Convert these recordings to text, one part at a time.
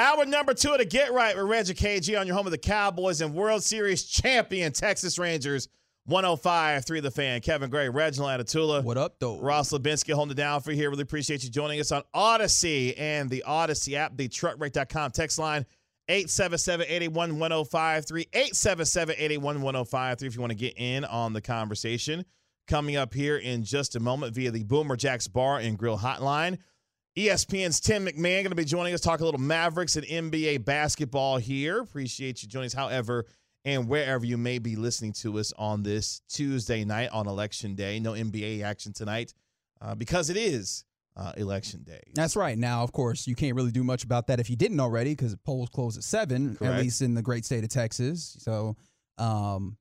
Hour number two of the Get Right with Reggie KG on your home of the Cowboys and World Series champion Texas Rangers. 105 3 the fan. Kevin Gray, Reginald Atula. What up, though? Ross Lubinsky holding it down for here. Really appreciate you joining us on Audacy and the Audacy app, the truckwreck.com text line 877 81 1053. 877 81 1053 if you want to get in on the conversation. Coming up here in just a moment via the Boomer Jacks Bar and Grill Hotline. ESPN's Tim McMahon going to be joining us, talk a little Mavericks and NBA basketball here. Appreciate you joining us. However, and wherever you may be listening to us on this Tuesday night on Election Day, no NBA action tonight uh, because it is uh, Election Day. That's right. Now, of course, you can't really do much about that if you didn't already because polls close at seven, Correct. at least in the great state of Texas. So um,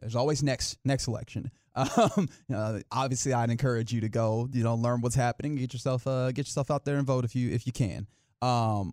there's always next next election. Um, uh, obviously, I'd encourage you to go, you know, learn what's happening, get yourself uh, get yourself out there and vote if you if you can. Um,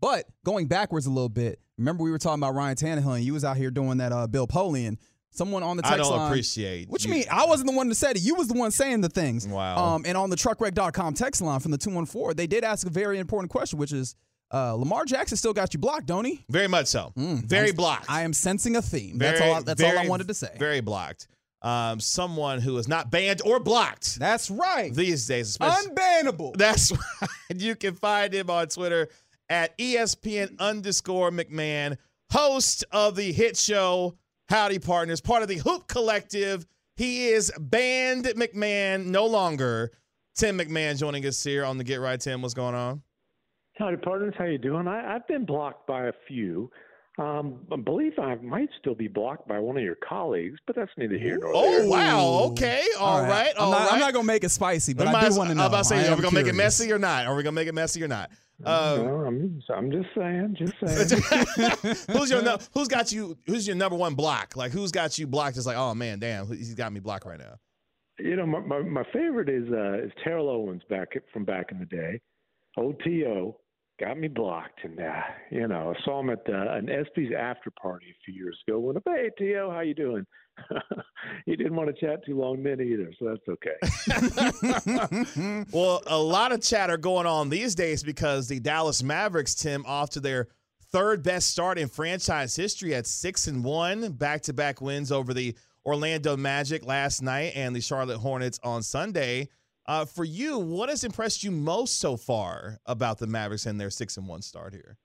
but going backwards a little bit, remember we were talking about Ryan Tannehill and you was out here doing that uh, Bill Polian. Someone on the text I don't line, appreciate What you mean? I wasn't the one that said it. You was the one saying the things. Wow. Um, and on the truckwreck.com text line from the 214, they did ask a very important question, which is uh, Lamar Jackson still got you blocked, don't he? Very much so. Very blocked. I am sensing a theme. Very, that's all. I, that's all I wanted to say. Very blocked. Um, someone who is not banned or blocked that's right. these days, especially. Unbannable. That's right. You can find him on Twitter at ESPN underscore McMahon, host of the hit show Howdy Partners, part of the Hoop Collective. He is banned McMahon no longer. Tim McMahon joining us here on the Get Right. Tim, what's going on? Howdy, partners. How you doing? I, I've been blocked by a few. Um, I believe I might still be blocked by one of your colleagues, but that's neither here nor there. Oh wow! Okay, all right, I'm all not, I'm not gonna make it spicy, but We I do want to know. I'm about to say, I are we gonna make it messy or not? Are we gonna make it messy or not? Uh, No, I'm, I'm just saying, just saying. who's your nu- who's got you? Who's your number one block? Like who's got you blocked? It's like, oh man, damn, he's got me blocked right now. you know, my, my my favorite is uh, is Terrell Owens back from back in the day. OTO got me blocked, and uh, you know, I saw him at uh, an ESPYS after party a few years ago. Went up, hey T.O., how you doing? he didn't want to chat too long then either, so that's okay. well, a lot of chatter going on these days because the Dallas Mavericks, Tim, off to their third best start in franchise history at six and one, back to back wins over the Orlando Magic last night and the Charlotte Hornets on Sunday. Uh, for you, what has impressed you most so far about the Mavericks and their six and one start here?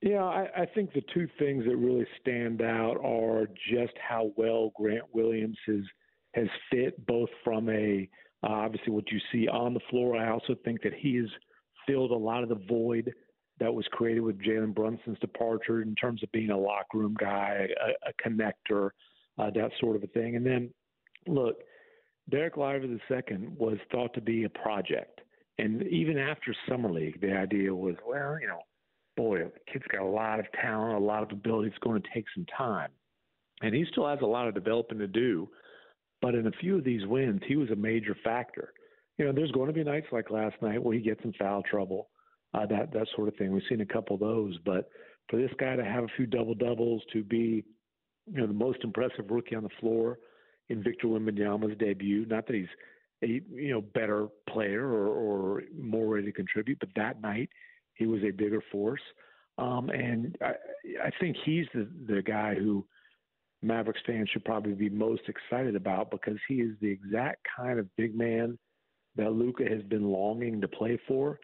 Yeah, I, I think the two things that really stand out are just how well Grant Williams has has fit, both from a uh, obviously what you see on the floor. I also think that he has filled a lot of the void that was created with Jalen Brunson's departure in terms of being a locker room guy, a, a connector, uh, that sort of a thing. And then, look, Dereck Lively II was thought to be a project. And even after Summer League, the idea was, well, you know, boy, the kid's got a lot of talent, a lot of ability. It's going to take some time. And he still has a lot of developing to do. But in a few of these wins, he was a major factor. You know, there's going to be nights like last night where he gets in foul trouble, uh, that that sort of thing. We've seen a couple of those. But for this guy to have a few double doubles, to be, you know, the most impressive rookie on the floor in Victor Wembanyama's debut, not that he's a you know better player or, or more ready to contribute, but that night he was a bigger force. Um, and I, I think he's the, the guy who Mavericks fans should probably be most excited about because he is the exact kind of big man that Luka has been longing to play for.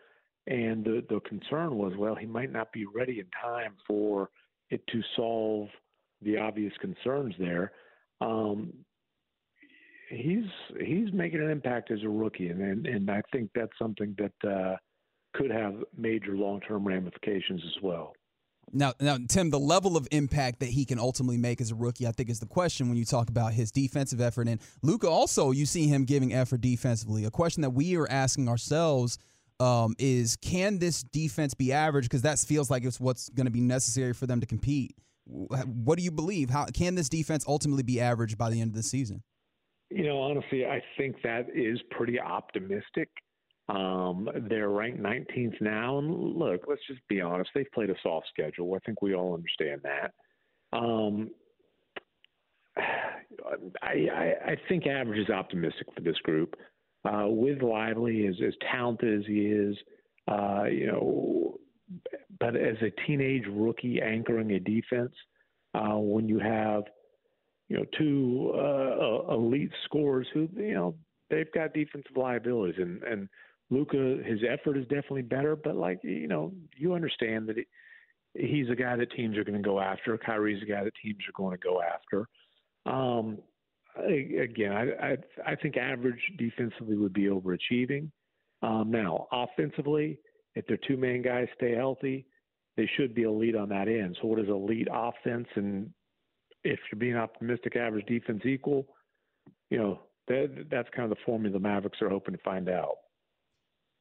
And the the concern was, well, he might not be ready in time for it to solve the obvious concerns there. Um, he's he's making an impact as a rookie, and and, and I think that's something that uh, could have major long term ramifications as well. Now, now, Tim, the level of impact that he can ultimately make as a rookie, I think, is the question when you talk about his defensive effort. And Luka, also, you see him giving effort defensively. A question that we are asking ourselves um, is, can this defense be average? Because that feels like it's what's going to be necessary for them to compete. What do you believe? How can this defense ultimately be average by the end of the season? You know, honestly, I think that is pretty optimistic. Um, they're ranked 19th now, and look, let's just be honest. They've played a soft schedule. I think we all understand that. Um, I, I, I think average is optimistic for this group. Uh, with Lively, as, as talented as he is, uh, you know, but as a teenage rookie anchoring a defense, uh, when you have you know, two uh, elite scorers who, you know, they've got defensive liabilities. And, and Luka, his effort is definitely better, but like, you know, you understand that he's a guy that teams are going to go after. Kyrie's a guy that teams are going to go after. Um, again, I, I, I think average defensively would be overachieving. Um, now, offensively, if their two main guys stay healthy, they should be elite on that end. So, what is elite offense and if you're being optimistic, average defense equal, you know, that, that's kind of the formula the Mavericks are hoping to find out.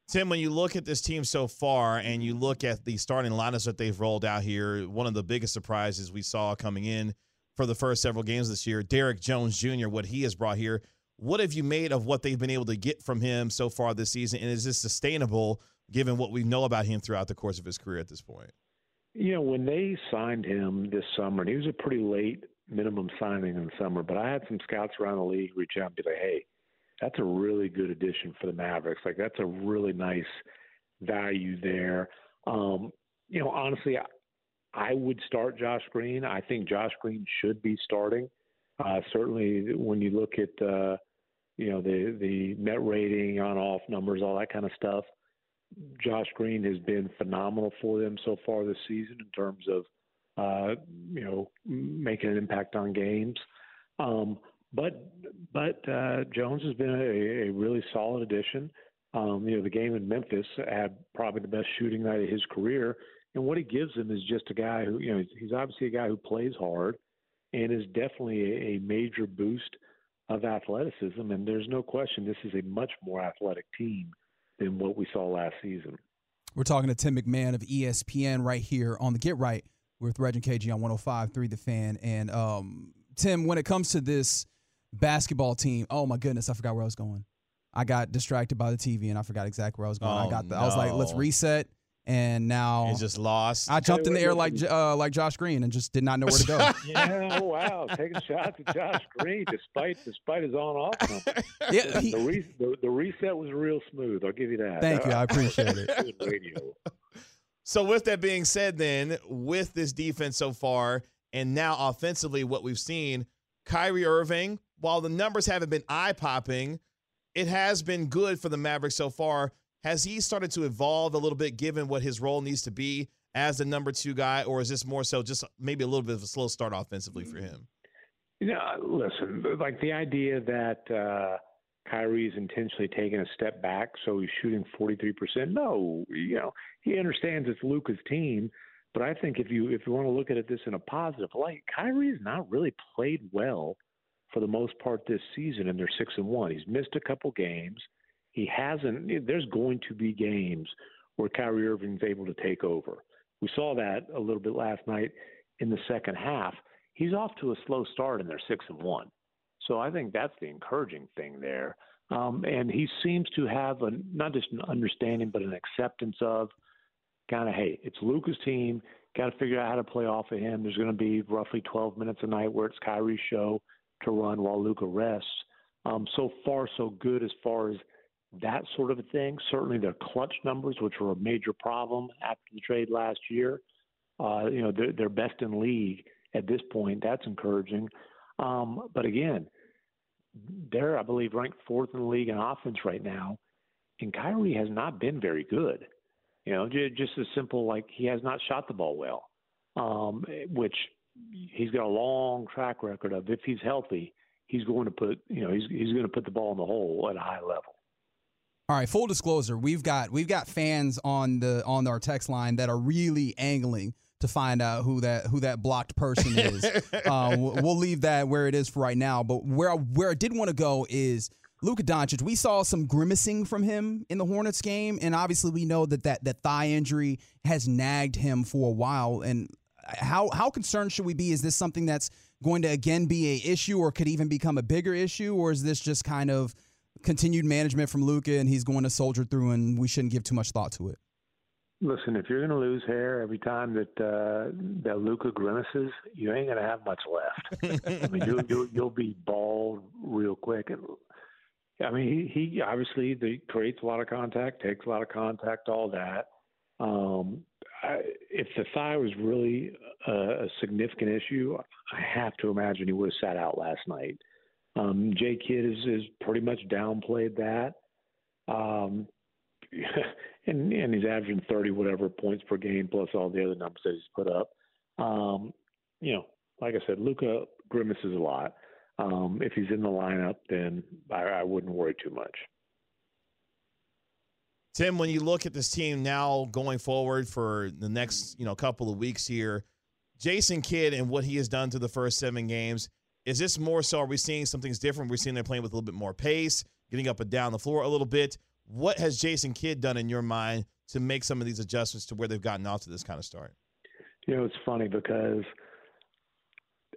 Tim, when you look at this team so far and you look at the starting lineups that they've rolled out here, one of the biggest surprises we saw coming in for the first several games this year, Derrick Jones Jr., what he has brought here. What have you made of what they've been able to get from him so far this season? And is this sustainable given what we know about him throughout the course of his career at this point? You know, when they signed him this summer, and he was a pretty late minimum signing in the summer, but I had some scouts around the league reach out and be like, hey, that's a really good addition for the Mavericks. Like, that's a really nice value there. Um, you know, honestly, I, I would start Josh Green. I think Josh Green should be starting. Uh, certainly, when you look at uh, you know the the net rating, on off numbers, all that kind of stuff, Josh Green has been phenomenal for them so far this season in terms of uh, you know making an impact on games. Um, but but uh, Jones has been a, a really solid addition. Um, you know, the game in Memphis had probably the best shooting night of his career, and what he gives him is just a guy who you know he's obviously a guy who plays hard, and is definitely a, a major boost of athleticism. And there's no question this is a much more athletic team than what we saw last season. We're talking to Tim McMahon of ESPN right here on the Get Right with Reg and KG on 105.3 The Fan. And um, Tim, when it comes to this basketball team, oh my goodness, I forgot where I was going. I got distracted by the TV and I forgot exactly where I was going. Oh, I got the, no. I was like, let's reset. And now He's just lost. I jumped in the air like uh, like Josh Green and just did not know where to go. yeah, oh, wow, taking shots at Josh Green despite despite his on off yeah, he, The, re- the, the reset was real smooth. I'll give you that. Thank you. I appreciate it. Radio. So, with that being said, then, with this defense so far, and now offensively, what we've seen, Kyrie Irving, while the numbers haven't been eye popping, it has been good for the Mavericks so far. Has he started to evolve a little bit given what his role needs to be as the number two guy, or is this more so just maybe a little bit of a slow start offensively for him? You know, listen, like the idea that uh, Kyrie's intentionally taking a step back, so he's shooting 43%. No, you know, he understands it's Luka's team, but I think if you if you want to look at it this in a positive light, Kyrie has not really played well for the most part this season, and they're six and one. He's missed a couple games. He hasn't. There's going to be games where Kyrie Irving's able to take over. We saw that a little bit last night in the second half. He's off to a slow start, and they're six and one. So I think that's the encouraging thing there. Um, and he seems to have a, not just an understanding, but an acceptance of kind of, hey, it's Luka's team. Got to figure out how to play off of him. There's going to be roughly 12 minutes a night where it's Kyrie's show to run while Luka rests. Um, so far, so good as far as that sort of a thing. Certainly, their clutch numbers, which were a major problem after the trade last year, uh, you know, they're, they're best in league at this point. That's encouraging. Um, but again, they're, I believe, ranked fourth in the league in offense right now, and Kyrie has not been very good. You know, just as simple like he has not shot the ball well, um, which he's got a long track record of. If he's healthy, he's going to put you know he's he's going to put the ball in the hole at a high level. All right, full disclosure, we've got we've got fans on the on our text line that are really angling to find out who that who that blocked person is. uh, we'll leave that where it is for right now. But where I, where I did want to go is Luka Doncic. We saw some grimacing from him in the Hornets game, and obviously we know that that that thigh injury has nagged him for a while. And how how concerned should we be? Is this something that's going to again be a issue, or could even become a bigger issue, or is this just kind of continued management from Luka, and he's going to soldier through, and we shouldn't give too much thought to it. Listen, if you're going to lose hair every time that uh, that Luka grimaces, you ain't going to have much left. I mean, you'll, you'll you'll be bald real quick. And I mean, he, he obviously the, creates a lot of contact, takes a lot of contact, all that. Um, I, if the thigh was really a, a significant issue, I have to imagine he would have sat out last night. Um, Jay Kidd is, is pretty much downplayed that. Um, and, and he's averaging 30 whatever points per game plus all the other numbers that he's put up. Um, you know, like I said, Luka grimaces a lot. Um, if he's in the lineup, then I, I wouldn't worry too much. Tim, when you look at this team now going forward for the next, you know, couple of weeks here, Jason Kidd and what he has done to the first seven games, is this more so? Are we seeing something's different? We're seeing they're playing with a little bit more pace, getting up and down the floor a little bit. What has Jason Kidd done in your mind to make some of these adjustments to where they've gotten off to this kind of start? You know, it's funny because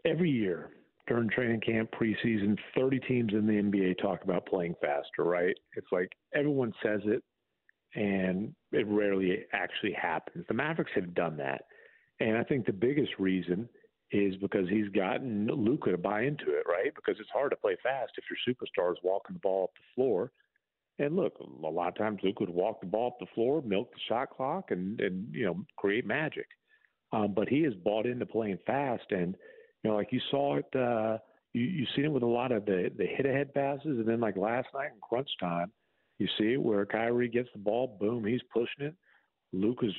every year during training camp, preseason, 30 teams in the NBA talk about playing faster, right? It's like everyone says it, and it rarely actually happens. The Mavericks have done that. And I think the biggest reason is because he's gotten Luka to buy into it, right? Because it's hard to play fast if your superstar is walking the ball up the floor. And look, a lot of times Luke would walk the ball up the floor, milk the shot clock, and and you know create magic. Um, but he has bought into playing fast, and you know, like you saw it, uh, you you seen it with a lot of the the hit ahead passes, and then like last night in crunch time, you see it where Kyrie gets the ball, boom, he's pushing it. Luke is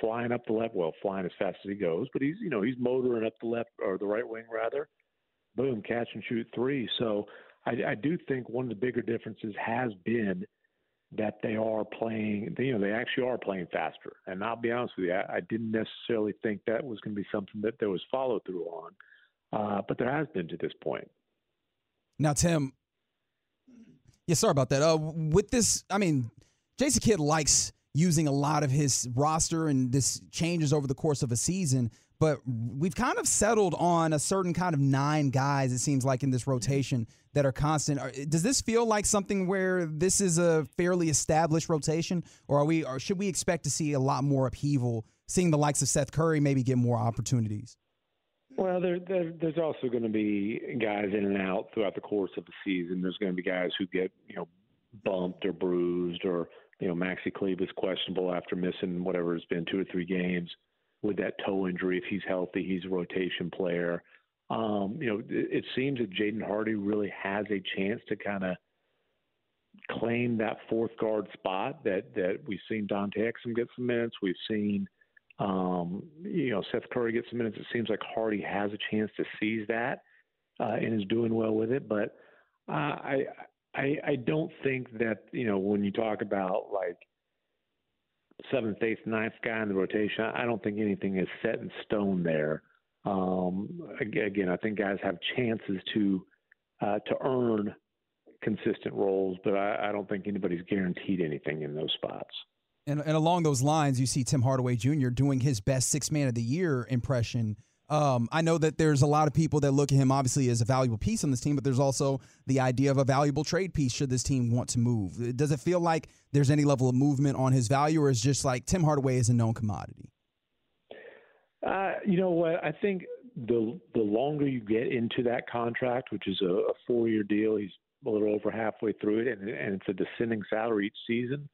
flying up the left, well, flying as fast as he goes, but he's you know he's motoring up the left or the right wing rather. Boom, catch and shoot three. So I, I do think one of the bigger differences has been that they are playing. You know, they actually are playing faster. And I'll be honest with you, I, I didn't necessarily think that was going to be something that there was follow through on, uh, but there has been to this point. Now, Tim. Yeah, sorry about that. Uh, with this, I mean, Jason Kidd likes using a lot of his roster, and this changes over the course of a season. But we've kind of settled on a certain kind of nine guys, it seems like, in this mm-hmm. rotation that are constant. Does this feel like something where this is a fairly established rotation, or are we, or should we expect to see a lot more upheaval, seeing the likes of Seth Curry maybe get more opportunities? Well, there, there, there's also going to be guys in and out throughout the course of the season. There's going to be guys who get, you know, bumped or bruised or you know, Maxi Kleber is questionable after missing whatever it's been two or three games with that toe injury. If he's healthy, he's a rotation player. Um, you know, it, it seems that Jaden Hardy really has a chance to kind of claim that fourth guard spot that that we've seen Dante Exum get some minutes. We've seen um, you know Seth Curry get some minutes. It seems like Hardy has a chance to seize that uh, and is doing well with it. But uh, I I, I don't think that you know when you talk about like seventh, eighth, ninth guy in the rotation, I don't think anything is set in stone there. Um, again, I think guys have chances to uh, to earn consistent roles, but I, I don't think anybody's guaranteed anything in those spots. And, and along those lines, you see Tim Hardaway Jr. doing his best six man of the year impression um, I know that there's a lot of people that look at him obviously as a valuable piece on this team, but there's also the idea of a valuable trade piece should this team want to move. Does it feel like there's any level of movement on his value, or is just like Tim Hardaway is a known commodity? Uh, you know what? I think the the longer you get into that contract, which is a, a four year deal, he's a little over halfway through it, and, and it's a descending salary each season.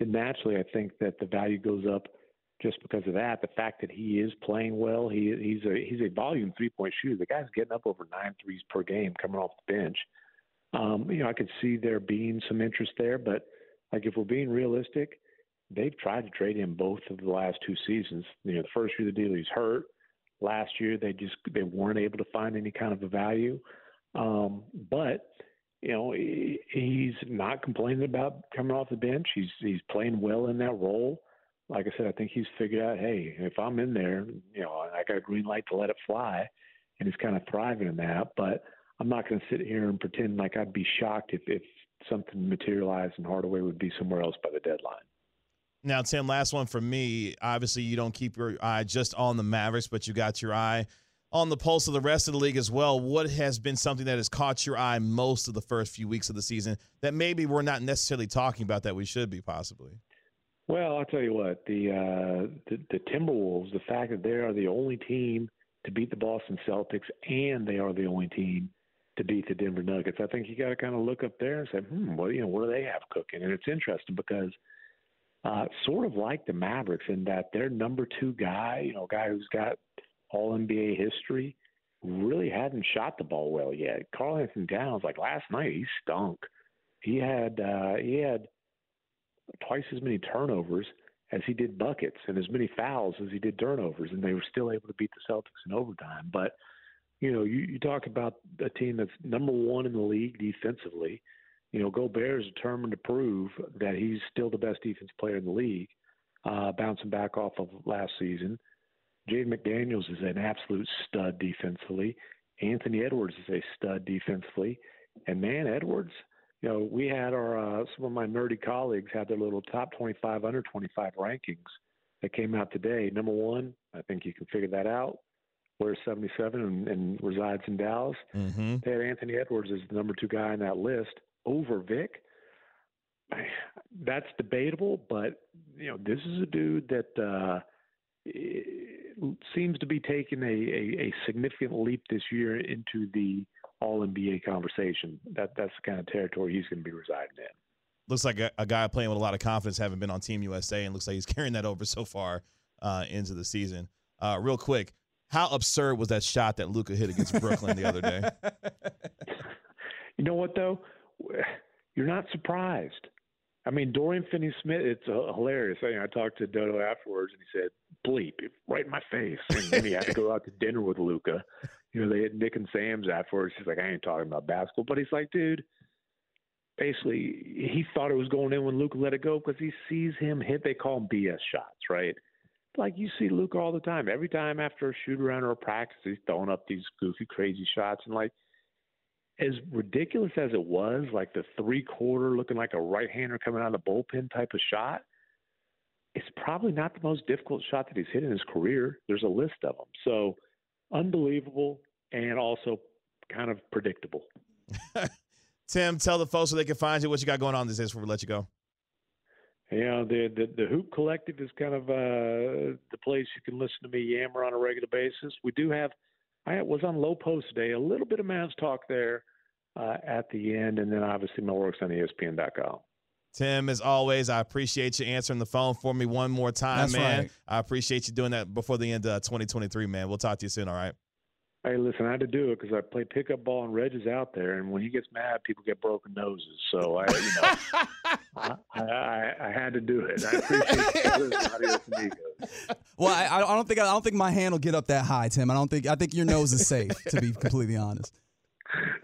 And naturally, I think that the value goes up just because of that. The fact that he is playing well, he he's a he's a volume three point shooter. The guy's getting up over nine threes per game coming off the bench. Um, you know, I could see there being some interest there, but like if we're being realistic, they've tried to trade him both of the last two seasons. You know, the first year the deal he's hurt. Last year they just they weren't able to find any kind of a value. Um, but you know, he, he's not complaining about coming off the bench. He's he's playing well in that role. Like I said, I think he's figured out, hey, if I'm in there, you know, I got a green light to let it fly, and he's kind of thriving in that. But I'm not going to sit here and pretend like I'd be shocked if if something materialized and Hardaway would be somewhere else by the deadline. Now, Tim, last one for me. Obviously, you don't keep your eye just on the Mavericks, but you got your eye on the pulse of the rest of the league as well. What has been something that has caught your eye most of the first few weeks of the season that maybe we're not necessarily talking about that we should be possibly? Well, I'll tell you what the uh, the, the Timberwolves, the fact that they are the only team to beat the Boston Celtics and they are the only team to beat the Denver Nuggets. I think you got to kind of look up there and say, hmm, well, you know, what do they have cooking? And it's interesting because uh, sort of like the Mavericks in that their number two guy, you know, guy who's got all NBA history, really hadn't shot the ball well yet. Karl-Anthony Towns, like last night, he stunk. He had uh, he had twice as many turnovers as he did buckets and as many fouls as he did turnovers, and they were still able to beat the Celtics in overtime. But you know, you, you talk about a team that's number one in the league defensively. You know, Gobert is determined to prove that he's still the best defense player in the league, uh, bouncing back off of last season. Jaden McDaniels is an absolute stud defensively. Anthony Edwards is a stud defensively. And man, Edwards, you know, we had our uh, some of my nerdy colleagues had their little top 25 under 25 rankings that came out today. Number one, I think you can figure that out wears 77 and, and resides in Dallas. Mm-hmm. They had Anthony Edwards as the number two guy on that list over Vic. That's debatable, but you know this is a dude that uh, seems to be taking a, a, a significant leap this year into the All NBA conversation. That that's the kind of territory he's going to be residing in. Looks like a, a, guy playing with a lot of confidence, having been on Team USA, and looks like he's carrying that over so far uh, into the season. Uh, real quick, how absurd was that shot that Luka hit against Brooklyn the other day? You know what though? You're not surprised. I mean, Dorian Finney-Smith. It's uh, hilarious. I, I talked to Dodo afterwards, and he said, "Bleep, right in my face." And then he had to go out to dinner with Luka. You know, they had Nick and Sam's afterwards. He's like, "I ain't talking about basketball," but he's like, "Dude." Basically, he thought it was going in when Luka let it go because he sees him hit. They call them BS shots, right? like you see Luka all the time. Every time after a shoot around or a practice, he's throwing up these goofy, crazy shots. And like, as ridiculous as it was, like the three quarter looking like a right hander coming out of the bullpen type of shot, it's probably not the most difficult shot that he's hit in his career. There's a list of them. So unbelievable and also kind of predictable. Tim, tell the folks so they can find you what you got going on these days before we let you go. You know, the, the the Hoop Collective is kind of uh, the place you can listen to me yammer on a regular basis. We do have, I was on Low Post today, a little bit of Mavs talk there uh, at the end, and then obviously my work's on ESPN.com. Tim, as always, I appreciate you answering the phone for me one more time, That's man. right. I appreciate you doing that before the end of 2023, man. We'll talk to you soon, all right? Hey, listen, I had to do it because I play pickup ball and Reg is out there, and when he gets mad, people get broken noses. So I, you know, I, I, I had to do it. I appreciate you. Adios, amigos. Well, I, I don't think I don't think my hand will get up that high, Tim. I don't think I think your nose is safe. to be completely honest.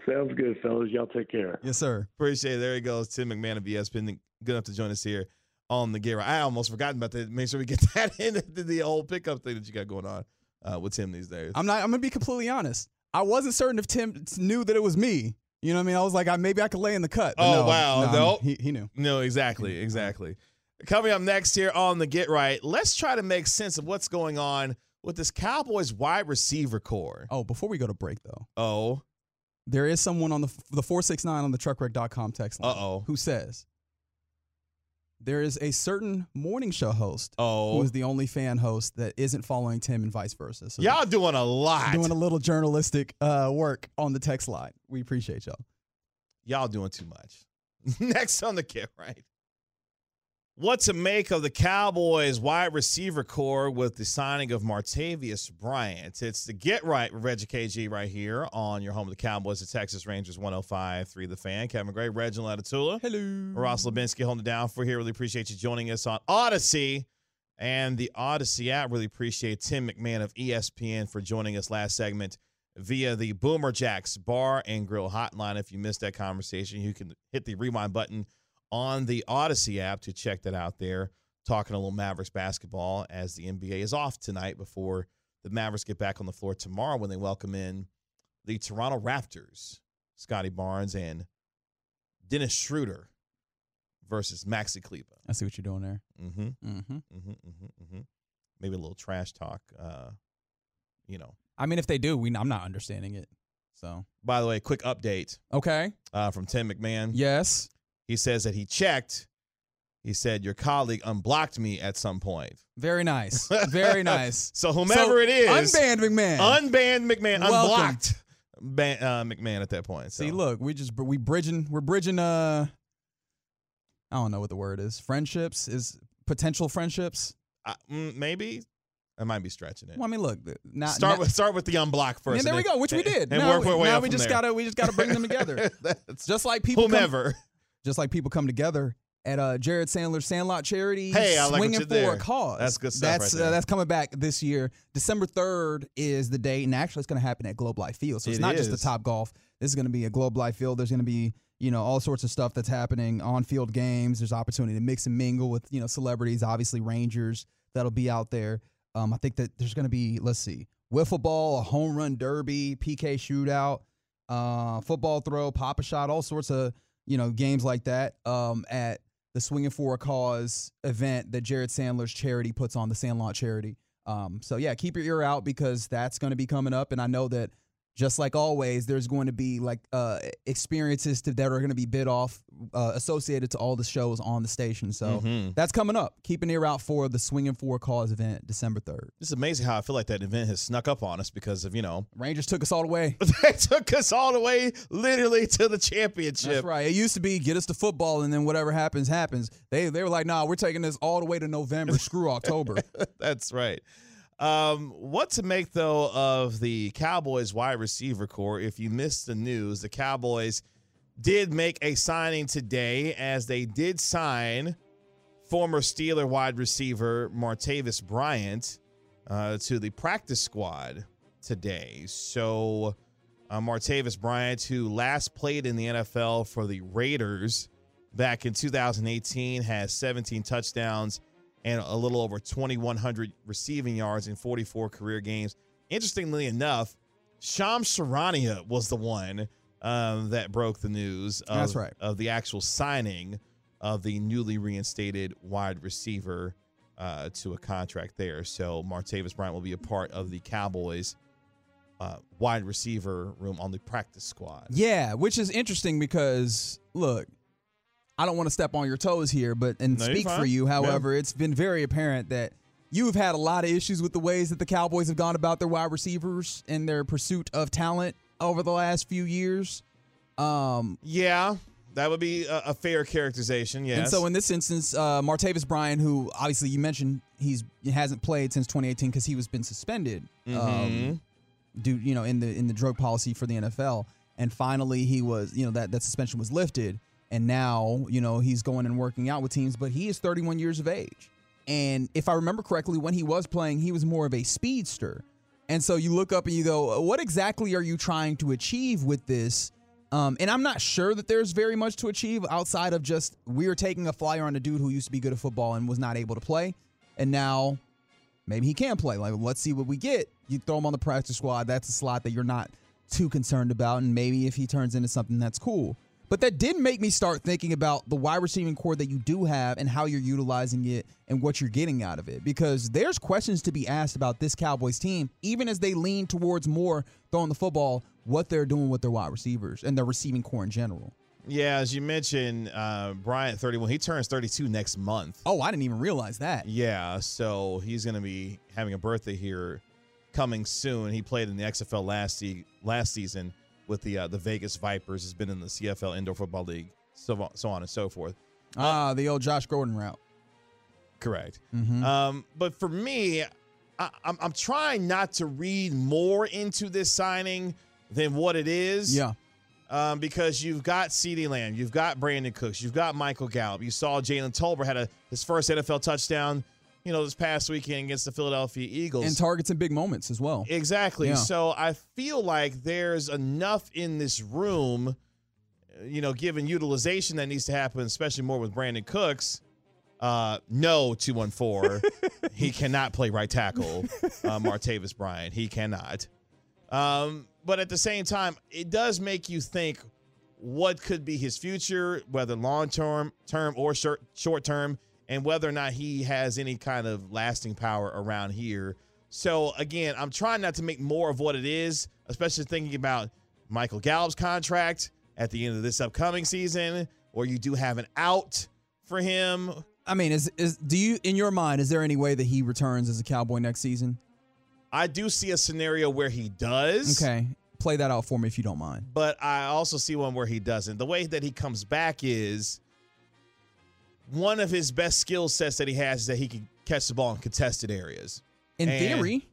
Sounds good, fellas. Y'all take care. Yes, sir. Appreciate it. There he goes. Tim McMahon of ESPN. Good enough to join us here on the gear. I almost forgot about that. Make sure we get that into the whole pickup thing that you got going on uh, with Tim these days. I'm not. I'm gonna be completely honest. I wasn't certain if Tim knew that it was me. You know what I mean? I was like, I, maybe I could lay in the cut. but Oh, no, wow. no, Nope. he, he knew. No, exactly, exactly. Coming up next here on the Get Right, let's try to make sense of what's going on with this Cowboys wide receiver core. Oh, before we go to break though, Oh, there is someone on the the four six nine on the truckwreck.com text line Uh-oh. who says there is a certain morning show host who oh, is the only fan host that isn't following Tim and vice versa. So y'all doing a lot. doing a little journalistic uh, work on the text line. We appreciate y'all. y'all doing too much. next on the kit, Right. What to make of the Cowboys wide receiver core with the signing of Martavis Bryant? It's the Get Right with Reggie KG right here on your home of the Cowboys, the Texas Rangers 105 3 The Fan. Kevin Gray, Reginald Atatula. Hello. Ross Lubinsky holding it down for here. Really appreciate you joining us on Audacy and the Audacy app. Really appreciate Tim McMahon of ESPN for joining us last segment via the Boomer Jacks Bar and Grill hotline. If you missed that conversation, you can hit the rewind button on the Audacy app to check that out there. Talking a little Mavericks basketball as the NBA is off tonight before the Mavericks get back on the floor tomorrow when they welcome in the Toronto Raptors, Scottie Barnes and Dennis Schroeder versus Maxi Kleber. I see what you're doing there. Mm-hmm. Mm-hmm. Mm-hmm. Mm-hmm. Mm-hmm. Maybe a little trash talk. Uh, you know. I mean, if they do, we I'm not understanding it. So By the way, quick update okay, uh, from Tim McMahon. yes, He says that he checked. He said your colleague unblocked me at some point. very nice, very nice. So whomever So, it is, unbanned McMahon. unbanned McMahon, Welcome. unblocked ban- uh, McMahon at that point. So. See, look, we just we bridging, we're bridging. Uh, I don't know what the word is. Friendships is potential friendships. Uh, mm, maybe I might be stretching it. Well, I mean, look, now, start now- with start with the unblock first. And there we then- go, which we did. and now work we, our way now up we just there. gotta we just gotta bring them together. Just like people come- whomever. Just like people come together at uh, Jared Sandler's Sandlot Charity. Hey, I like swinging you for there. a cause. That's good stuff That's right. Uh, that's coming back this year. December third is the date, and actually, it's going to happen at Globe Life Field. So it's It not just the. Top Golf. This is going to be a Globe Life Field. There's going to be you know all sorts of stuff that's happening on field games. There's opportunity to mix and mingle with you know celebrities. Obviously, Rangers that'll be out there. Um, I think that there's going to be let's see, wiffle ball, a home run derby, PK shootout, uh, football throw, pop a shot, all sorts of you know games like that um, at the Swinging for a Cause event that Jared Sandler's charity puts on the Sandlot charity. Um, so yeah, keep your ear out because that's going to be coming up, and I know that just like always, there's going to be like uh, experiences to, that are going to be bid off uh, associated to all the shows on the station. So Mhm. that's coming up. Keep an ear out for the Swinging for a Cause event, December third. It's amazing how I feel like that event has snuck up on us because of you know Rangers took us all the way. they took us all the way literally to the championship. That's right. It used to be get us to football and then whatever happens happens. They they were like, nah, we're taking this all the way to November. Screw October. That's right. Um, what to make though of the Cowboys wide receiver core? If you missed the news, the Cowboys did make a signing today, as they did sign former Steeler wide receiver Martavis Bryant uh, to the practice squad today. So, uh, Martavis Bryant, who last played in the NFL for the Raiders back in 2018, has 17 touchdowns and a little over 2,100 receiving yards in 44 career games. Interestingly enough, Shams Charania was the one um, that broke the news of, That's right. of the actual signing of the newly reinstated wide receiver uh, to a contract there. So Martavis Bryant will be a part of the Cowboys uh, wide receiver room on the practice squad. Yeah, which is interesting because look, I don't want to step on your toes here, but and No, speak for you. Yeah. However, it's been very apparent that you've had a lot of issues with the ways that the Cowboys have gone about their wide receivers in their pursuit of talent over the last few years. Um, Yeah, that would be a, a fair characterization. Yes. And so in this instance, uh, Martavis Bryant, who obviously you mentioned he's he hasn't played since 2018 because he was been suspended, Mm-hmm. um, due you know in the in the drug policy for the NFL, and finally he was you know that that suspension was lifted, and now you know he's going and working out with teams, but he is 31 years of age, and if I remember correctly, when he was playing, he was more of a speedster, and so you look up and you go, what exactly are you trying to achieve with this? Um, and I'm not sure that there's very much to achieve outside of just we're taking a flyer on a dude who used to be good at football and was not able to play, and now maybe he can play. Like, let's see what we get. You throw him on the practice squad. That's a slot that you're not too concerned about, and maybe if he turns into something, that's cool. But that did make me start thinking about the wide receiving core that you do have and how you're utilizing it and what you're getting out of it. Because there's questions to be asked about this Cowboys team, even as they lean towards more throwing the football, what they're doing with their wide receivers and their receiving core in general. yeah, as you mentioned, uh, Bryant, 31, he turns 32 next month. Oh, I didn't even realize that. Yeah, so he's going to be having a birthday here coming soon. He played in the XFL last se- last season with the uh, the Vegas Vipers. Has been in the CFL Indoor Football League, so on, so on and so forth. Ah, the old Josh Gordon route. Correct. Mm-hmm. Um, but for me, I, I'm, I'm trying not to read more into this signing than what it is. Yeah. Um, because you've got CeeDee Lamb, you've got Brandin Cooks, you've got Michael Gallup. You saw Jalen Tolbert had a his first NFL touchdown, you know, this past weekend against the Philadelphia Eagles. And targets in big moments as well. Exactly. Yeah. So I feel like there's enough in this room, you know, given utilization that needs to happen, especially more with Brandin Cooks. Uh, no, 214. he cannot play right tackle, uh, Martavis Bryant. He cannot. Um, but at the same time, it does make you think what could be his future, whether long term, term or short short term, and whether or not he has any kind of lasting power around here. So again, I'm trying not to make more of what it is, especially thinking about Michael Gallup's contract at the end of this upcoming season, or you do have an out for him. I mean, is is do you in your mind is there any way that he returns as a Cowboy next season? I do see a scenario where he does. Okay, play that out for me if you don't mind. but I also see one where he doesn't. The way that he comes back is one of his best skill sets that he has is that he can catch the ball in contested areas. In And- theory,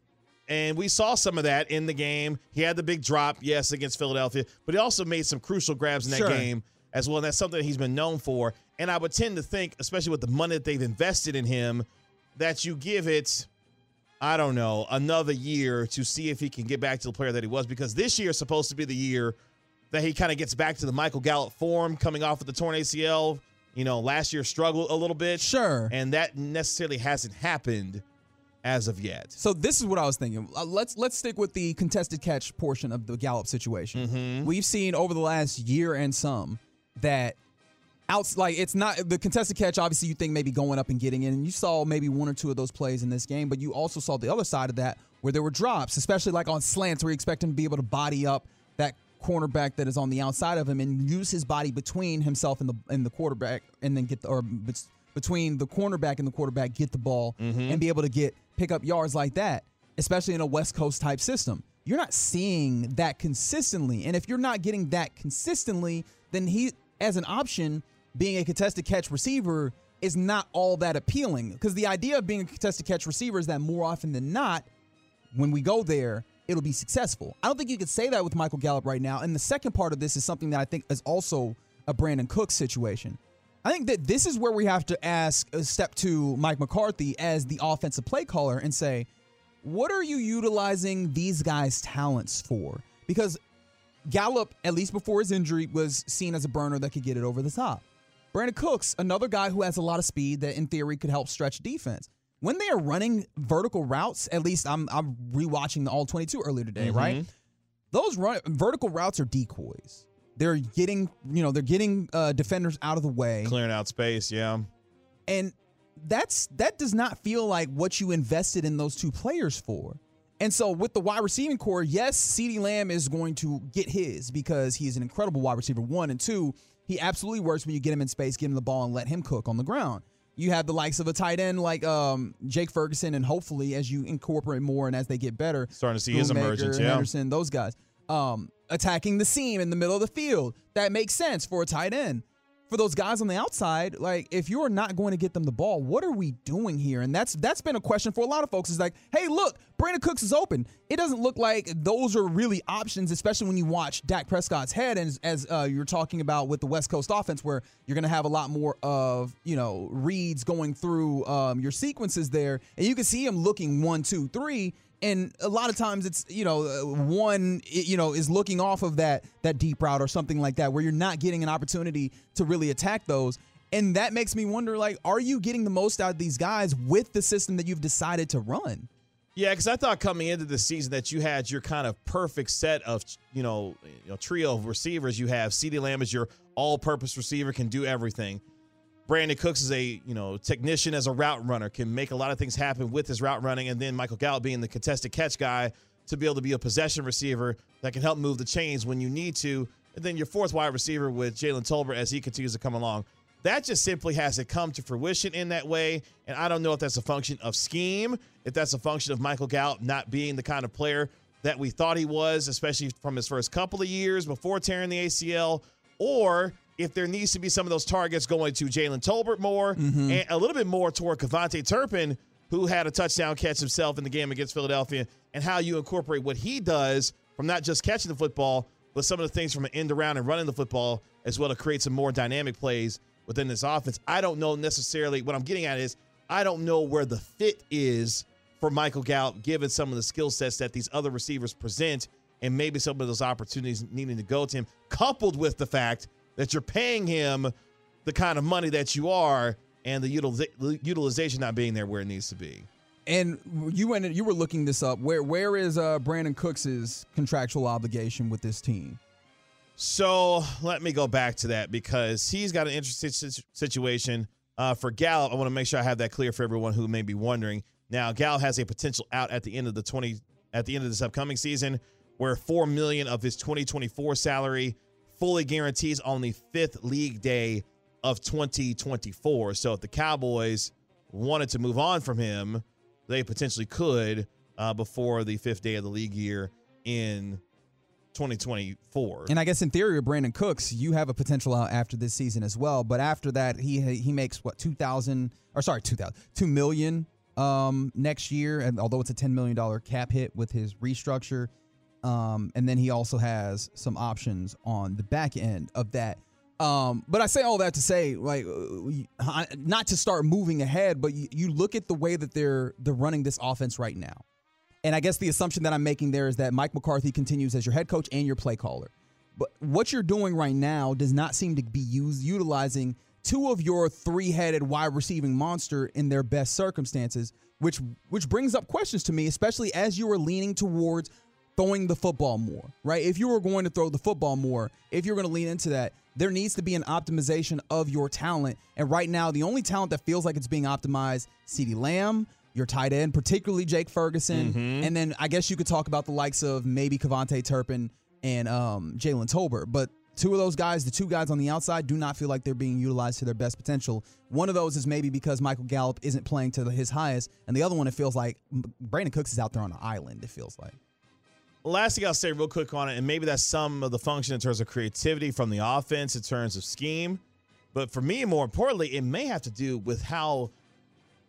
And we saw some of that in the game. He had the big drop, yes, against Philadelphia, but he also made some crucial grabs in that Sure. game as well. And that's something that he's been known for. And I would tend to think, especially with the money that they've invested in him, that you give it, I don't know, another year to see if he can get back to the player that he was. Because this year is supposed to be the year that he kind of gets back to the Michael Gallup form coming off of the torn ACL. You know, last year struggled a little bit. sure. And that necessarily hasn't happened as of yet. So this is what I was thinking. Uh, let's let's stick with the contested catch portion of the Gallup situation. Mm-hmm. We've seen over the last year and some that outs like it's not the contested catch. Obviously, you think maybe going up and getting in, and you saw maybe one or two of those plays in this game, but you also saw the other side of that where there were drops, especially like on slants where you expect him to be able to body up that cornerback that is on the outside of him and use his body between himself and the and the quarterback, and then get the or between the cornerback and the quarterback, get the ball mm-hmm. and be able to get pick up yards like that, especially in a West Coast type system. You're not seeing that consistently. And if you're not getting that consistently, then he, as an option, being a contested catch receiver is not all that appealing. Because the idea of being a contested catch receiver is that more often than not, when we go there, it'll be successful. I don't think you could say that with Michael Gallup right now. And the second part of this is something that I think is also a Brandin Cook situation. I think that this is where we have to ask a step to Mike McCarthy as the offensive play caller and say, what are you utilizing these guys' talents for? Because Gallup, at least before his injury, was seen as a burner that could get it over the top. Brandin Cooks, another guy who has a lot of speed that in theory could help stretch defense. When they are running vertical routes, at least I'm I'm rewatching the all 22 earlier today, right? Those run vertical routes are decoys. They're getting, you know, they're getting uh, defenders out of the way. Clearing out space, yeah. And that's that does not feel like what you invested in those two players for. And so with the wide receiving core, yes, CeeDee Lamb is going to get his because he is an incredible wide receiver. One and two, he absolutely works when you get him in space, get him the ball, and let him cook on the ground. You have the likes of a tight end like um, Jake Ferguson, and hopefully as you incorporate more and as they get better, Starting to see his emergence, yeah. Henderson, those guys. Um, attacking the seam in the middle of the field. That makes sense for a tight end. For those guys on the outside, like if you're not going to get them the ball, what are we doing here? And that's that's been a question for a lot of folks. Is like, hey, look, Brandin Cooks is open. It doesn't look like those are really options, especially when you watch Dak Prescott's head. And as, uh, you're talking about with the West Coast offense, where you're going to have a lot more of you know reads going through um, your sequences there, and you can see him looking one, two, three and a lot of times it's you know uh, one you know is looking off of that that deep route or something like that where you're not getting an opportunity to really attack those and that makes me wonder like are you getting the most out of these guys with the system that you've decided to run Yeah, because I thought coming into the season that you had your kind of perfect set of you know, you know trio of receivers. You have CeeDee Lamb as your all-purpose receiver, can do everything. Brandin Cooks is a you know technician as a route runner, can make a lot of things happen with his route running, and then Michael Gallup being the contested catch guy to be able to be a possession receiver that can help move the chains when you need to. And then your fourth wide receiver with Jalen Tolbert as he continues to come along. That just simply hasn't come to fruition in that way. And I don't know if that's a function of scheme, if that's a function of Michael Gallup not being the kind of player that we thought he was, especially from his first couple of years before tearing the ACL, or if there needs to be some of those targets going to Jalen Tolbert more Mm-hmm. and a little bit more toward KaVontae Turpin, who had a touchdown catch himself in the game against Philadelphia, and how you incorporate what he does from not just catching the football, but some of the things from an end around and running the football as well to create some more dynamic plays within this offense. I don't know necessarily what I'm getting at is I don't know where the fit is for Michael Gallup, given some of the skill sets that these other receivers present, and maybe some of those opportunities needing to go to him, coupled with the fact that you're paying him the kind of money that you are, and the utiliza- utilization not being there where it needs to be. And you went. You were looking this up. Where where is uh, Brandin Cooks's contractual obligation with this team? So let me go back to that because he's got an interesting situation. Uh, for Gallup, I want to make sure I have that clear for everyone who may be wondering. Now, Gallup has a potential out at the end of the 20 at the end of this upcoming season, where four million of his 2024 salary fully guarantees on the fifth league day of 2024. So if the Cowboys wanted to move on from him, they potentially could uh, before the fifth day of the league year in 2024. And I guess in theory, Brandin Cooks, you have a potential out after this season as well. But after that, he he makes what two thousand or sorry two thousand two million um, next year, and although it's a ten million dollar cap hit with his restructure, um, and then he also has some options on the back end of that. Um, but I say all that to say, like, uh, not to start moving ahead, but you, you look at the way that they're they're running this offense right now. And I guess the assumption that I'm making there is that Mike McCarthy continues as your head coach and your play caller. But what you're doing right now does not seem to be used, utilizing two of your three-headed wide receiving monster in their best circumstances, which which brings up questions to me, especially as you are leaning towards throwing the football more, right? If you were going to throw the football more, if you're going to lean into that, there needs to be an optimization of your talent. And right now, the only talent that feels like it's being optimized, CeeDee Lamb, your tight end, particularly Jake Ferguson, and then I guess you could talk about the likes of maybe KaVontae Turpin and um, Jalen Tolbert. But two of those guys, the two guys on the outside, do not feel like they're being utilized to their best potential. One of those is maybe because Michael Gallup isn't playing to his highest, and the other one, it feels like Brandin Cooks is out there on an island. It feels like. Last thing I'll say real quick on it, and maybe that's some of the function in terms of creativity from the offense, in terms of scheme. But for me, more importantly, it may have to do with how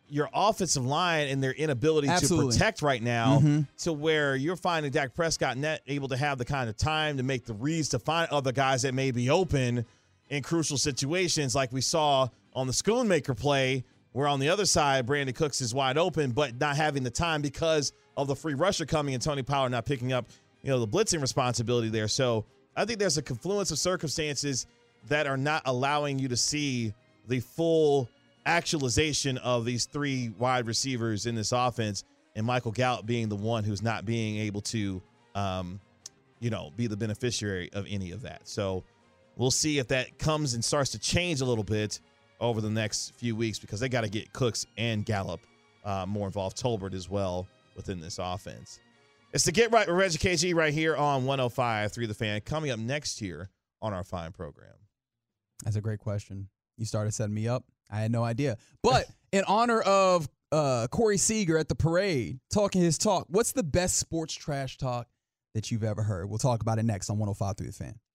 your offensive line and their inability Absolutely. to protect right now Mhm. to where you're finding Dak Prescott net able to have the kind of time to make the reads to find other guys that may be open in crucial situations like we saw on the Schoonmaker play where on the other side Brandin Cooks is wide open but not having the time because of the free rusher coming and Tony Pollard not picking up you know the blitzing responsibility there so I think there's a confluence of circumstances that are not allowing you to see the full actualization of these three wide receivers in this offense, and Michael Gallup being the one who's not being able to, um, you know, be the beneficiary of any of that. So we'll see if that comes and starts to change a little bit over the next few weeks because they got to get Cooks and Gallup uh, more involved, Tolbert as well within this offense. It's the Get Right with Reggie KG right here on 105 through the fan. Coming up next year on our fine program. That's a great question. You started setting me up. I had no idea. But in honor of uh, Corey Seager at the parade, talking his talk, what's the best sports trash talk that you've ever heard? We'll talk about it next on 105 through the fan.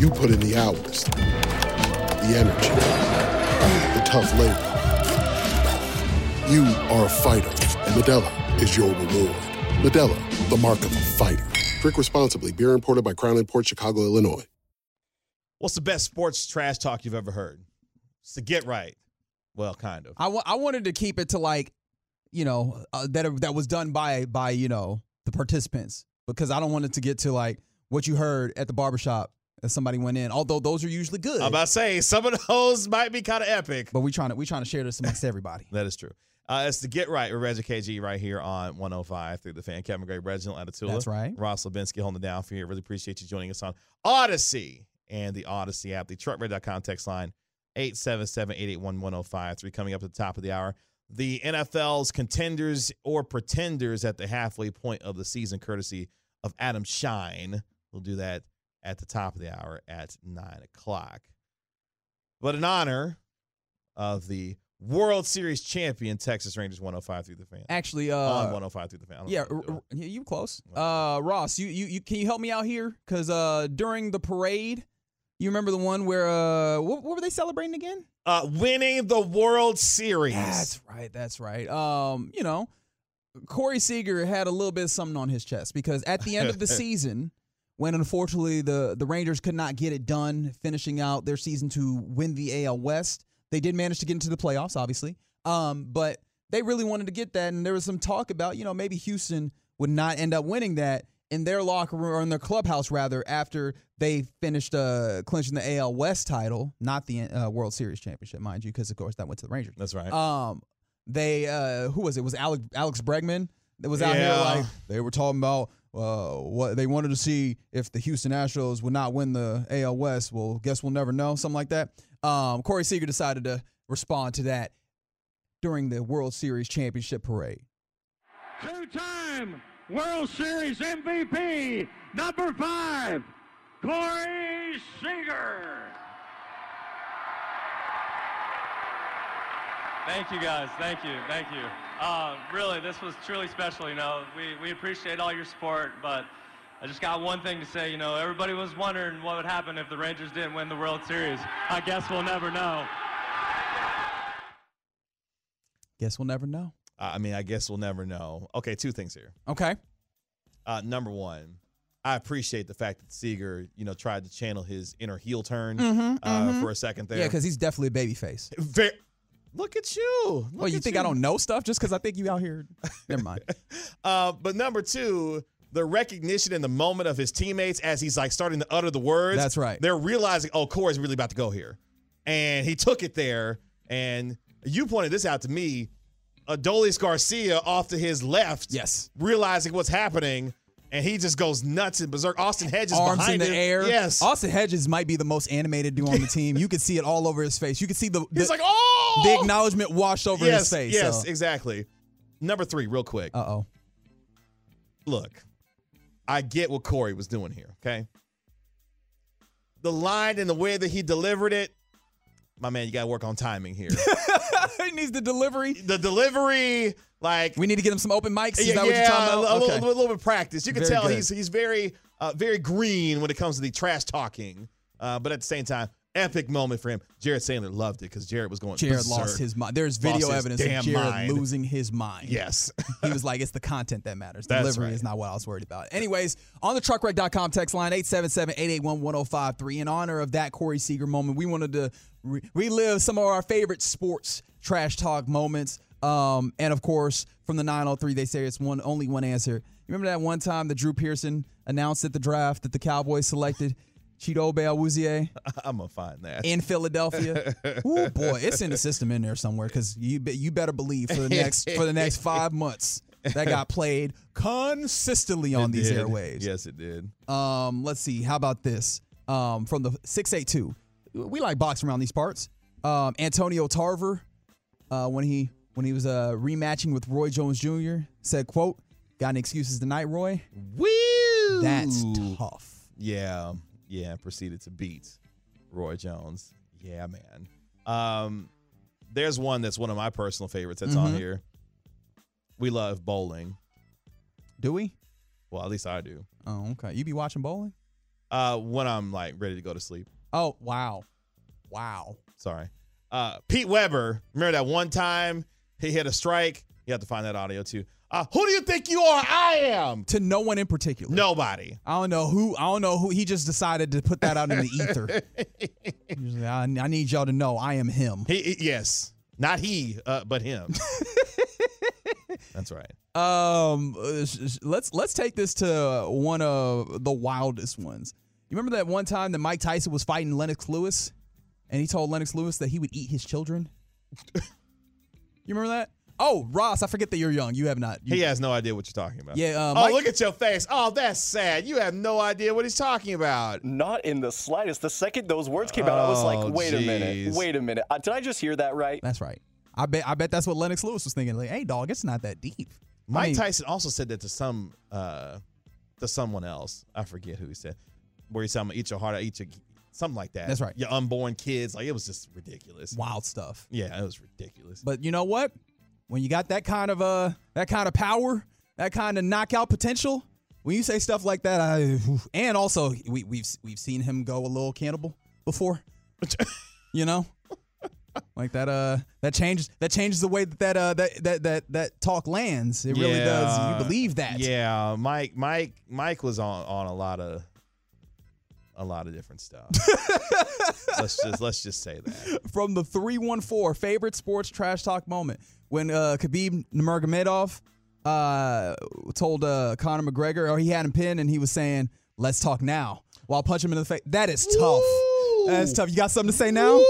You put in the hours, the energy, the tough labor. You are a fighter, and Modelo is your reward. Modelo, the mark of a fighter. Drink responsibly. Beer imported by Crown Port Chicago, Illinois. What's the best sports trash talk you've ever heard? It's to get right. Well, kind of. I, wanted to keep it to like, you know, uh, that that was done by by you know the participants because I don't want it to get to like what you heard at the barbershop as somebody went in. Although those are usually good. I'm about to say some of those might be kind of epic. but we trying to we trying to share this amongst everybody. That is true. Uh, it's the Get Right with Reggie KG right here on 105 through the fan. Kevin Gray, Reginald Atatula. That's right. Ross Lebinsky holding it down for you. Really appreciate you joining us on Audacy and the Audacy app. The truckred.com text line 877-881-1053 coming up at the top of the hour. The NFL's contenders or pretenders at the halfway point of the season, courtesy of Adam Schein. We'll do that at the top of the hour at 9 o'clock. But in honor of the World Series champion Texas Rangers 105 through the fan. Actually, uh, on 105 through the fan. I don't know Yeah, r- you close. Uh, Ross, you, you you can you help me out here? Cause uh, during the parade, you remember the one where uh, what, what were they celebrating again? uh, winning the World Series. That's right. That's right. Um, you know, Corey Seager had a little bit of something on his chest because at the end of the season, when unfortunately the the Rangers could not get it done, finishing out their season to win the AL West, they did manage to get into the playoffs, obviously. Um, but they really wanted to get that, and there was some talk about you know maybe Houston would not end up winning that in their locker room or in their clubhouse rather after they finished uh, clinching the AL West title, not the uh, World Series championship, mind you, because of course that went to the Rangers. That's right. Um, they uh, who was it? Was Alex Alex Bregman that was out Yeah. here like they were talking about uh, what they wanted to see if the Houston Astros would not win the AL West. Well, guess we'll never know. Something like that. Um, Corey Seager decided to respond to that during the World Series championship parade. Two-time World Series MVP, number five, Corey Seager. Thank you, guys. Thank you. Thank you. Uh, really, this was truly special. You know, we, we appreciate all your support, but I just got one thing to say. You know, everybody was wondering what would happen if the Rangers didn't win the World Series. I guess we'll never know. Guess we'll never know. I mean, I guess we'll never know. Okay, two things here. Okay. Uh, number one, I appreciate the fact that Seager, you know, tried to channel his inner heel turn Mhm, uh, mhm. for a second there. Yeah, because he's definitely a baby face. Very, look at you. Look Well, you think I don't know stuff just because I think you out here? Never mind. Uh, but number two, the recognition in the moment of his teammates as he's like starting to utter the words. That's right. They're realizing, oh, Corey's really about to go here. And he took it there. And you pointed this out to me. Adolis Garcia off to his left. Yes. Realizing what's happening. And he just goes nuts and berserk. Austin Hedges Arms behind in the him. air. Yes. Austin Hedges might be the most animated dude on the team. You can see it all over his face. You can see the, the He's like, oh! the acknowledgement washed over yes, his face. Yes, so. exactly. Number three, real quick. Uh oh. look, I get what Corey was doing here, okay? The line and the way that he delivered it, my man, you got to work on timing here. he needs the delivery. the delivery, like We need to get him some open mics. Is yeah, that what you're talking a, about? little, a little bit of practice. You can Very tell good. he's he's very uh, very green when it comes to the trash talking, uh, but at the same time, epic moment for him. Jared Sandler loved it because Jared was going. Jared lost his mind. There's video his evidence of Jared mind. losing his mind. Yes. he was like, it's the content that matters. Delivery right. is not what I was worried about. Anyways, on the truckwreck.com text line 877-881-1053. In honor of that Corey Seager moment, we wanted to re- relive some of our favorite sports trash talk moments. Um, and of course, from the 903, they say it's one only one answer. Remember that one time that Drew Pearson announced at the draft that the Cowboys selected Chidobe Awuzie I'm gonna find that in Philadelphia. oh boy, it's in the system in there somewhere because you be, you better believe for the next for the next five months that got played consistently on It these did. airwaves. Yes, it did. Um, let's see. How about this? Um, from the six eight two, we like boxing around these parts. Um, Antonio Tarver, uh, when he when he was uh rematching with Roy Jones Jr. said, "quote Got any excuses tonight, Roy? Woo! That's tough." Yeah, yeah. Proceeded to beat Roy Jones. Yeah, man. Um, there's one that's one of my personal favorites that's on Mhm. here. We love bowling. Do we? Well, at least I do. Oh, okay. You be watching bowling? Uh, when I'm like ready to go to sleep. Oh, wow. Wow. Sorry. Uh, Pete Weber. Remember that one time he hit a strike? You have to find that audio too. Uh, who do you think you are? I am. To no one in particular. Nobody. I don't know who. I don't know who. He just decided to put that out in the ether. Like, I, I need y'all to know I am him. He, he- yes, not he, uh, but him. That's right. Um, uh, let's let's take this to one of the wildest ones. You remember that one time that Mike Tyson was fighting Lennox Lewis, and he told Lennox Lewis that he would eat his children. you remember that? Oh, Ross, I forget that you're young. You have not. You, He has no idea what you're talking about. Yeah, uh, oh, look at your face. Oh, that's sad. You have no idea what he's talking about. Not in the slightest. The second those words came out, I was like, Oh, wait a minute, wait a minute. Uh, did I just hear that right? That's right. I bet. I bet that's what Lennox Lewis was thinking. Like, hey, dog, it's not that deep. I Mike mean, Tyson also said that to some, uh, to someone else. I forget who he said. Where he said, "I'm gonna eat your heart, I eat your," something like that. That's right. Your unborn kids, like it was just ridiculous. Wild stuff. Yeah, it was ridiculous. But you know what? When you got that kind of uh that kind of power, that kind of knockout potential, when you say stuff like that, I and also we, we've we've seen him go a little cannibal before. you know, like that uh that changes that changes the way that that uh that that that, that talk lands. It really does. You believe that? Yeah, Mike, Mike, Mike was on on a lot of a lot of different stuff. let's just let's just say that. From the three one four favorite sports trash talk moment when uh Khabib Nurmagomedov uh told uh Conor McGregor or he had him pinned and he was saying let's talk now while punching him in the face. That is tough. That's tough. You got something to say now?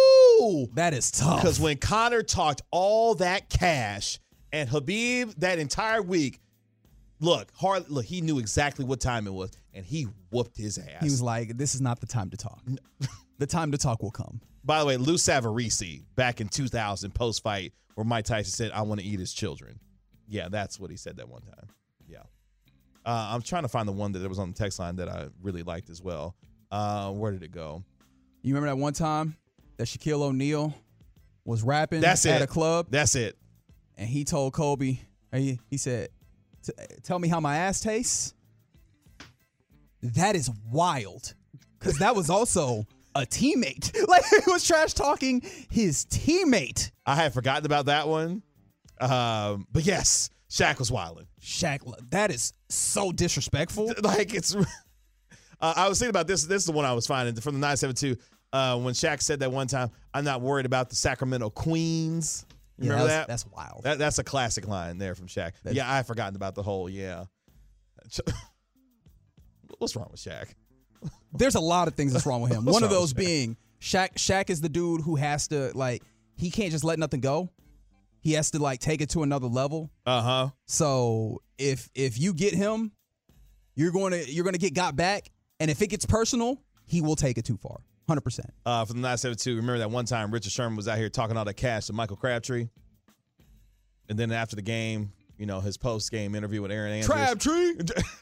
That is tough. Because when Conor talked all that cash and Khabib that entire week, look, hard look, he knew exactly what time it was, and he whooped his ass. He was like, "This is not the time to talk. the time to talk will come." By the way, Lou Savarese back in 2000 post fight, where Mike Tyson said, "I want to eat his children." Yeah, that's what he said that one time. Yeah, uh, I'm trying to find the one that was on the text line that I really liked as well. Uh, where did it go? You remember that one time that Shaquille O'Neal was rapping That's at it. a club? That's it. And he told Kobe, he, he said, "T- "Tell me how my ass tastes." That is wild, because that was also a teammate. Like he was trash talking his teammate. I had forgotten about that one, um, but yes, Shaq was wilding. Shaq, that is so disrespectful. Like it's. Uh, I was thinking about this. This is the one I was finding from the 972. Uh, when Shaq said that one time, I'm not worried about the Sacramento Queens. You Yeah, remember that's- that? that's wild. That, that's a classic line there from Shaq. That's- yeah, I had forgotten about the whole, yeah. What's wrong with Shaq? There's a lot of things that's wrong with him. One of those Shaq? being Shaq. Shaq is the dude who has to like he can't just let nothing go. He has to like take it to another level. Uh huh. So if if you get him, you're going to you're going to get got back, and if it gets personal, he will take it too far. Hundred percent. Uh, from the 972, remember that one time Richard Sherman was out here talking all the cash to Michael Crabtree? And then after the game, you know, his post game interview with Erin Andrews. Crabtree.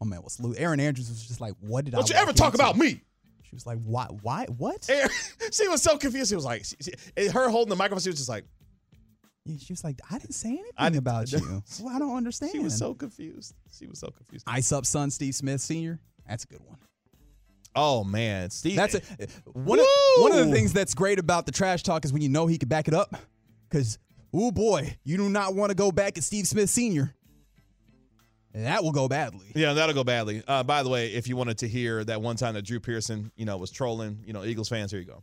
Oh man, what's Lou? Erin Andrews was just like, "What did I?" Don't you ever talk into? about me. She was like, "Why? Why? What?" Erin- she was so confused. She was like, she, she- her holding the microphone, she was just like, Yeah, She was like, "I didn't say anything I didn't- about you. Well, I don't understand." she was so confused. She was so confused. Ice up, son, Steve Smith Senior. That's a good one. Oh man, Steve. That's a, eh, eh, one. Of, one of the things that's great about the trash talk is when you know he can back it up. Because, oh boy, you do not want to go back at Steve Smith Senior. That will go badly. Yeah, that'll go badly. Uh, by the way, if you wanted to hear that one time that Drew Pearson, you know, was trolling, you know, Eagles fans, here you go.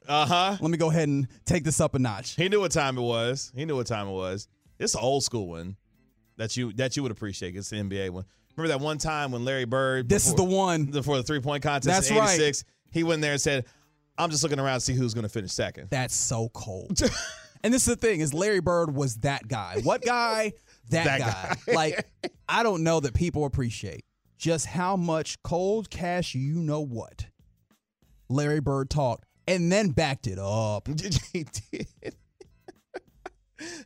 Uh huh. Let me go ahead and take this up a notch. He knew what time it was. He knew what time it was. It's an old school one that you that you would appreciate. It's the NBA one. Remember that one time when Larry Bird This is the one. before the three point contest That's in right. '86. He went there and said, "I'm just looking around to see who's going to finish second. That's so cold. and this is the thing is Larry Bird was that guy. What guy? That, That guy. guy. like I don't know that people appreciate just how much cold cash you know what. Larry Bird talked and then backed it up. he did.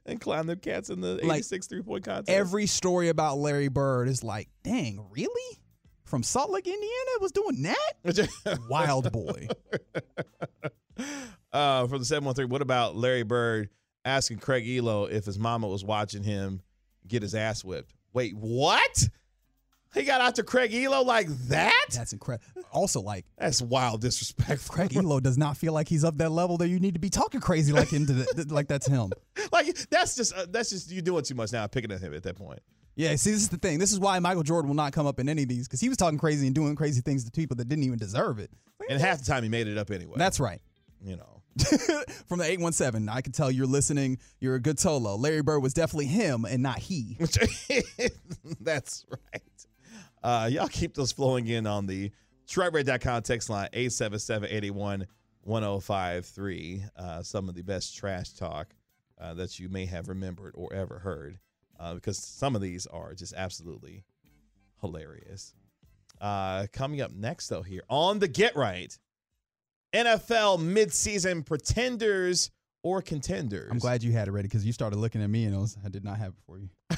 and climb them cats in the Like, '86 three point contest. Every story about Larry Bird is like, dang, really? From Salt Lake, Indiana, was doing that? Wild boy. uh, from the 713, what about Larry Bird asking Craig Ehlo if his mama was watching him get his ass whipped? Wait, what? He got out to Craig Ehlo like that? That's incredible. Also, like That's wild disrespect. Craig Ehlo does not feel like he's up that level that you need to be talking crazy like into the, like that's him. like that's just uh, that's just you doing too much now, picking at him at that point. Yeah, see, this is the thing. This is why Michael Jordan will not come up in any of these because he was talking crazy and doing crazy things to people that didn't even deserve it. And half the time he made it up anyway. That's right. you know. From the 817, I can tell you're listening. You're a good Tolo. Larry Bird was definitely him and not he. That's right. Uh, y'all keep those flowing in on the TruckRate.com text line 877-81-1053. Uh, some of the best trash talk uh, that you may have remembered or ever heard, uh, because some of these are just absolutely hilarious. Uh, coming up next, though, here on the Get Right, NFL midseason pretenders or contenders. I'm glad you had it ready because you started looking at me and I, was, I did not have it for you.